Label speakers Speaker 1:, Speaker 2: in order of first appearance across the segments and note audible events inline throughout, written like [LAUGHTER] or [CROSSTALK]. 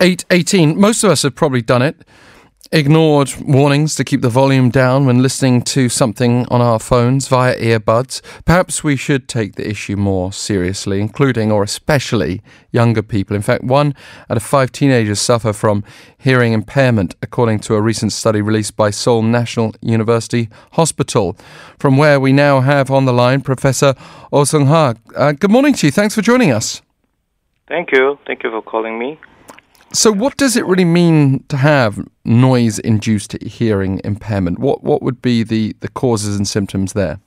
Speaker 1: 8 18. Most of us have probably done it. Ignored warnings to keep the volume down when listening to something on our phones via earbuds. Perhaps we should take the issue more seriously, including or especially younger people. In fact, one out of five teenagers suffer from hearing impairment, according to a recent study released by Seoul National University Hospital. From where we now have on the line Professor Oh Seungha. Uh, good morning to you. Thanks for joining us.
Speaker 2: Thank you. Thank you for calling me.
Speaker 1: So, what does it really mean to have noise-induced hearing impairment? What what would be the, the causes and symptoms there?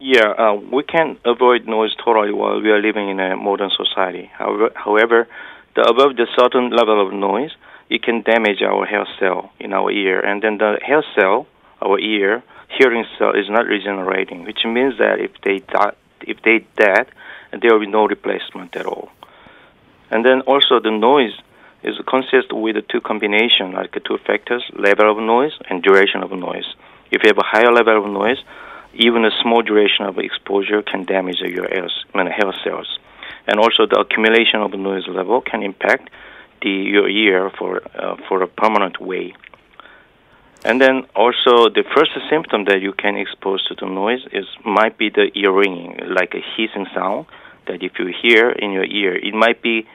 Speaker 2: Yeah, uh, we can't avoid noise totally while we are living in a modern society. However, however, the above the certain level of noise, it can damage our hair cell in our ear, and then the hair cell, our ear hearing cell, is not regenerating, which means that if they die, if they dead, there will be no replacement at all. And then also the noise is consist with two combination, like two factors, level of noise and duration of noise. If you have a higher level of noise, even a small duration of exposure can damage your hair, hair cells. And also the accumulation of noise level can impact the, your ear for, uh, for a permanent way. And then also the first symptom that you can expose to the noise is might be the ear ringing, like a hissing sound that if you hear in your ear, it might be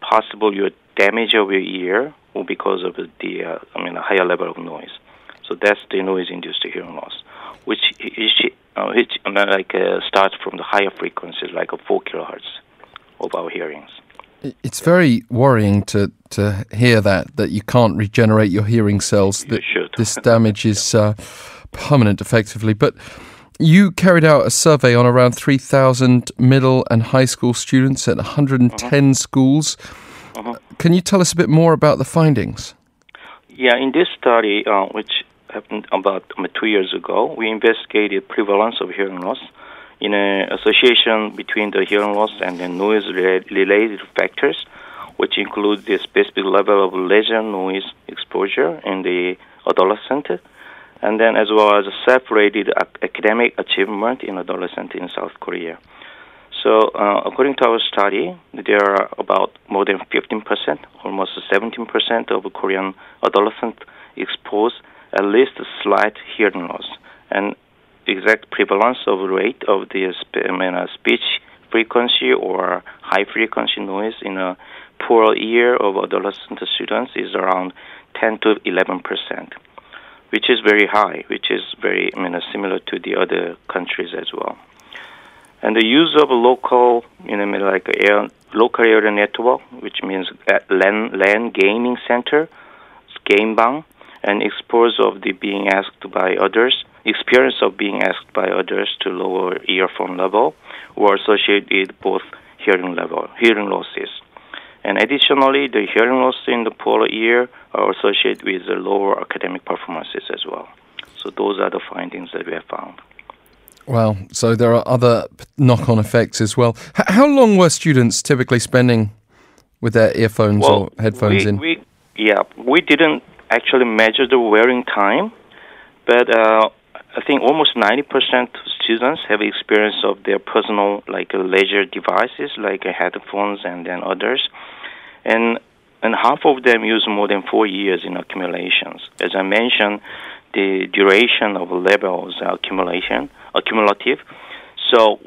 Speaker 2: possible your damage of your ear or because of the uh, I mean a higher level of noise. So that's the noise-induced hearing loss, which which, uh, which I mean, like uh, starts from the higher frequencies, like a four kilohertz of our hearings.
Speaker 1: It's very worrying to, to hear that that you can't regenerate your hearing cells. That this [LAUGHS] damage is uh, permanent, effectively. But you carried out a survey on around 3,000 middle and high school students at 110 uh-huh. schools. Uh-huh. Can you tell us a bit more about the findings?
Speaker 2: Yeah, in this study, uh, which happened about um, two years ago, we investigated prevalence of hearing loss in an association between the hearing loss and the noise-related factors, which include the specific level of leisure noise exposure in the adolescent, and then as well as self-rated academic achievement in adolescent in South Korea. So, uh, according to our study, there are about more than 15%, almost 17% of Korean adolescents exposed at least a slight hearing loss. And exact prevalence of rate of the I mean, uh, speech frequency or high frequency noise in a poor ear of adolescent students is around 10 to 11 percent, which is very high, which is very I mean, uh, similar to the other countries as well and the use of a local, you know, like air, local area network, which means land, LAN gaming center, game bang, and exposure of the being asked by others, experience of being asked by others to lower earphone level, were associated both hearing level, hearing losses. And additionally, the hearing loss in the polar ear are associated with the lower academic performances as well. So those are the findings that we have found.
Speaker 1: Well, so there are other knock on effects as well. H- how long were students typically spending with their earphones
Speaker 2: well,
Speaker 1: or headphones
Speaker 2: we,
Speaker 1: in?
Speaker 2: We, yeah, we didn't actually measure the wearing time, but uh, I think almost 90% of students have experience of their personal, like uh, leisure devices, like uh, headphones and then others. And and half of them use more than four years in accumulations. As I mentioned, the duration of levels accumulation accumulative. So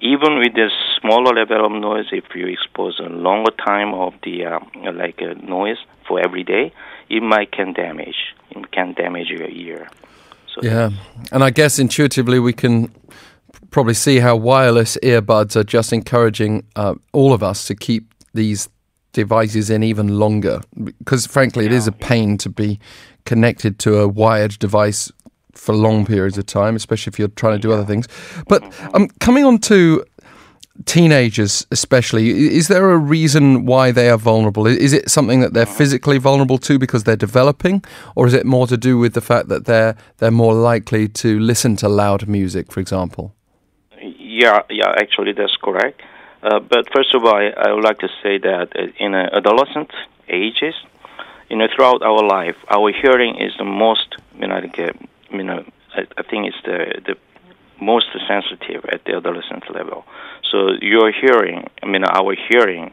Speaker 2: even with this smaller level of noise, if you expose a longer time of the uh, like uh, noise for every day, it might can damage it can damage your ear.
Speaker 1: So yeah, and I guess intuitively we can probably see how wireless earbuds are just encouraging uh, all of us to keep these devices in even longer because frankly yeah. it is a pain to be connected to a wired device for long periods of time, especially if you're trying to do other things. But um, coming on to teenagers, especially, is there a reason why they are vulnerable? Is it something that they're uh-huh. physically vulnerable to because they're developing, or is it more to do with the fact that they're they're more likely to listen to loud music, for example?
Speaker 2: Yeah, yeah, actually that's correct. Uh, but first of all, I, I, would like to say that uh, in uh, adolescent ages, you know, throughout our life, our hearing is the most, you know, like, uh, you know, I, I think it's the the most sensitive at the adolescent level. So your hearing, I mean, our hearing,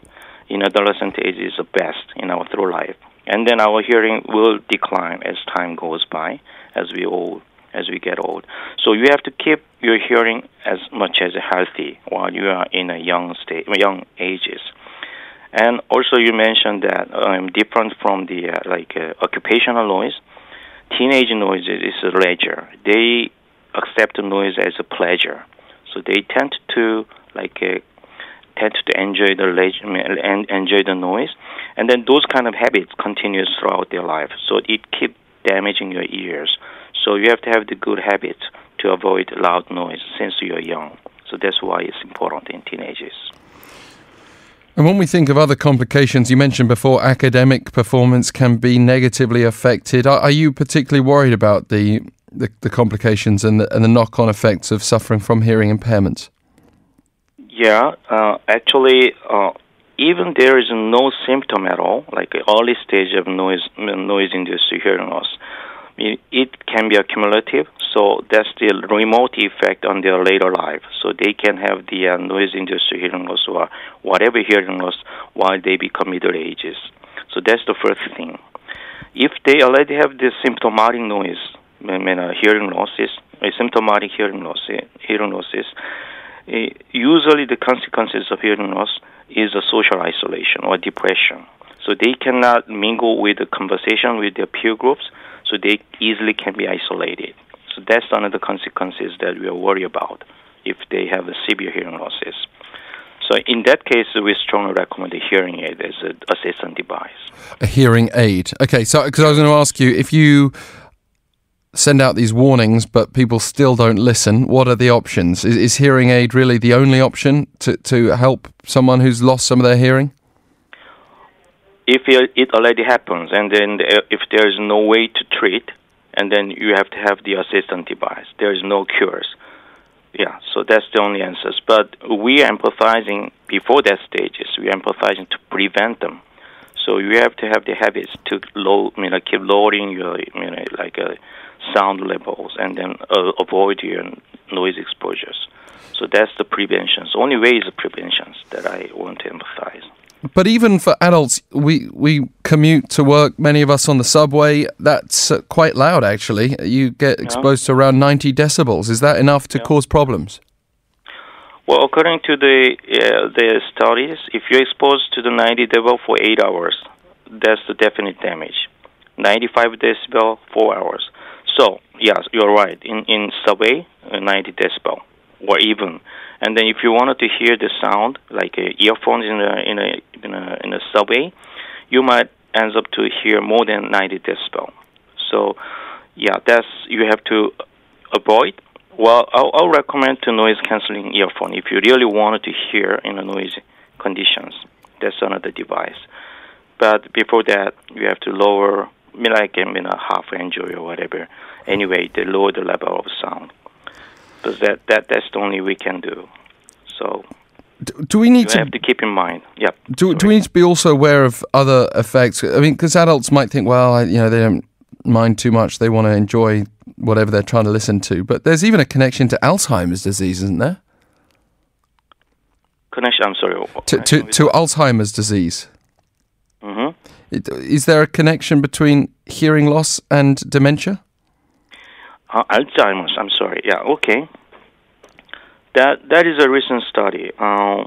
Speaker 2: in adolescent age is the best in our through life. And then our hearing will decline as time goes by, as we old, as we get old. So you have to keep your hearing as much as healthy while you are in a young state, young ages. And also, you mentioned that um, different from the uh, like uh, occupational noise, teenage noise is a leisure. They accept the noise as a pleasure, so they tend to like uh, tend to enjoy the leisure, enjoy the noise, and then those kind of habits continues throughout their life. So it keep damaging your ears. So you have to have the good habits to avoid loud noise since you're young. So that's why it's important in teenagers.
Speaker 1: And when we think of other complications, you mentioned before academic performance can be negatively affected. Are, are you particularly worried about the, the, the complications and the, and the knock on effects of suffering from hearing impairments?
Speaker 2: Yeah, uh, actually, uh, even there is no symptom at all, like early stage of noise noise induced hearing loss, it can be accumulative. So that's the remote effect on their later life. So they can have the uh, noise-induced hearing loss or whatever hearing loss while they become middle ages. So that's the first thing. If they already have the symptomatic noise, I mean, uh, hearing losses, uh, symptomatic hearing loss, uh, hearing losses, uh, usually the consequences of hearing loss is a social isolation or depression. So they cannot mingle with the conversation with their peer groups so they easily can be isolated. So that's one of the consequences that we are worried about if they have a severe hearing losses. So in that case, we strongly recommend a hearing aid as an assistant device.
Speaker 1: A hearing aid. Okay, so because I was going to ask you if you send out these warnings, but people still don't listen. What are the options? Is, is hearing aid really the only option to, to help someone who's lost some of their hearing?
Speaker 2: If it already happens, and then if there is no way to treat, and then you have to have the assistant device. There is no cures. Yeah, so that's the only answers. But we are empathizing before that stages. We are empathizing to prevent them. So you have to have the habits to low, you know, keep lowering your, you know, like uh, sound levels, and then uh, avoid your noise exposures. So that's the preventions. The only way is the preventions that I want to emphasize.
Speaker 1: But even for adults, we, we commute to work, many of us on the subway. That's uh, quite loud, actually. You get exposed yeah. to around 90 decibels. Is that enough to yeah. cause problems?
Speaker 2: Well, according to the uh, the studies, if you're exposed to the 90 decibel for eight hours, that's the definite damage. 95 decibel, four hours. So, yes, you're right. In in subway, uh, 90 decibel, or even and then if you wanted to hear the sound, like uh, earphones in a in a a in a subway, you might end up to hear more than 90 decibel. So, yeah, that's you have to avoid. Well, I'll, I'll recommend to noise canceling earphone if you really wanted to hear in a noisy conditions. That's another device. But before that, you have to lower, like in a half range or whatever. Anyway, to lower the level of sound because that, that that's the only we can do. So
Speaker 1: do, we need
Speaker 2: to have to keep in mind? Yeah.
Speaker 1: Do do we need to be also aware of other effects? I mean, because adults might think, well, you know, they don't mind too much. They want to enjoy whatever they're trying to listen to. But there's even a connection to Alzheimer's disease, isn't there?
Speaker 2: Connection. I'm sorry.
Speaker 1: To to, to Alzheimer's disease.
Speaker 2: Mm-hmm.
Speaker 1: Is there a connection between hearing loss and dementia?
Speaker 2: Uh, Alzheimer's. I'm sorry. Yeah. Okay. That that is a recent study. Uh,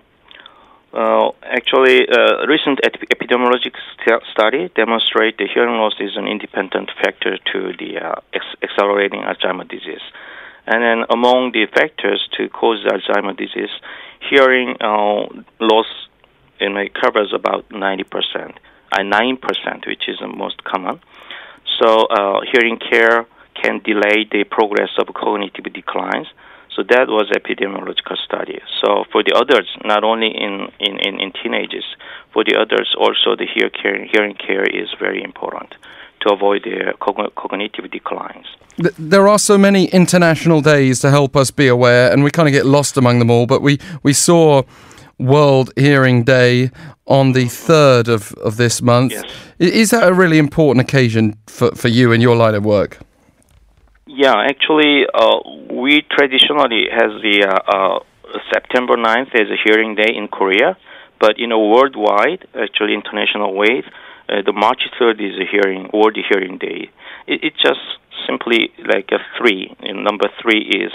Speaker 2: uh, actually, a uh, recent epidemiologic st- study demonstrate the hearing loss is an independent factor to the uh, ex- accelerating Alzheimer's disease. And then among the factors to cause Alzheimer's disease, hearing uh, loss in it covers about 90%, uh, 9%, which is the most common. So hearing care can delay the progress of cognitive declines. So that was epidemiological study. So for the others, not only in, in, in, in teenagers, for the others also the hear care, hearing care is very important to avoid the cognitive declines.
Speaker 1: There are so many international days to help us be aware, and we kind of get lost among them all. But we, we saw World Hearing Day on the 3rd of, of this month.
Speaker 2: Yes.
Speaker 1: Is that a really important occasion for, for you in your line of work?
Speaker 2: Yeah, actually, uh, we traditionally has the uh, uh, September 9th as a hearing day in Korea, But you know, worldwide, actually international wide, uh, the March 3rd is a hearing World Hearing Day. It, it's just simply like a three. And number three is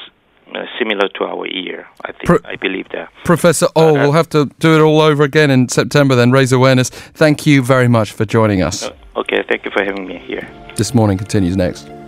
Speaker 2: uh, similar to our year. I think
Speaker 1: Pro-
Speaker 2: I believe that.
Speaker 1: Professor Oh, we'll have to do it all over again in September, then raise awareness. Thank you very much for joining us.
Speaker 2: Okay, thank you for having me here.
Speaker 1: This morning continues next.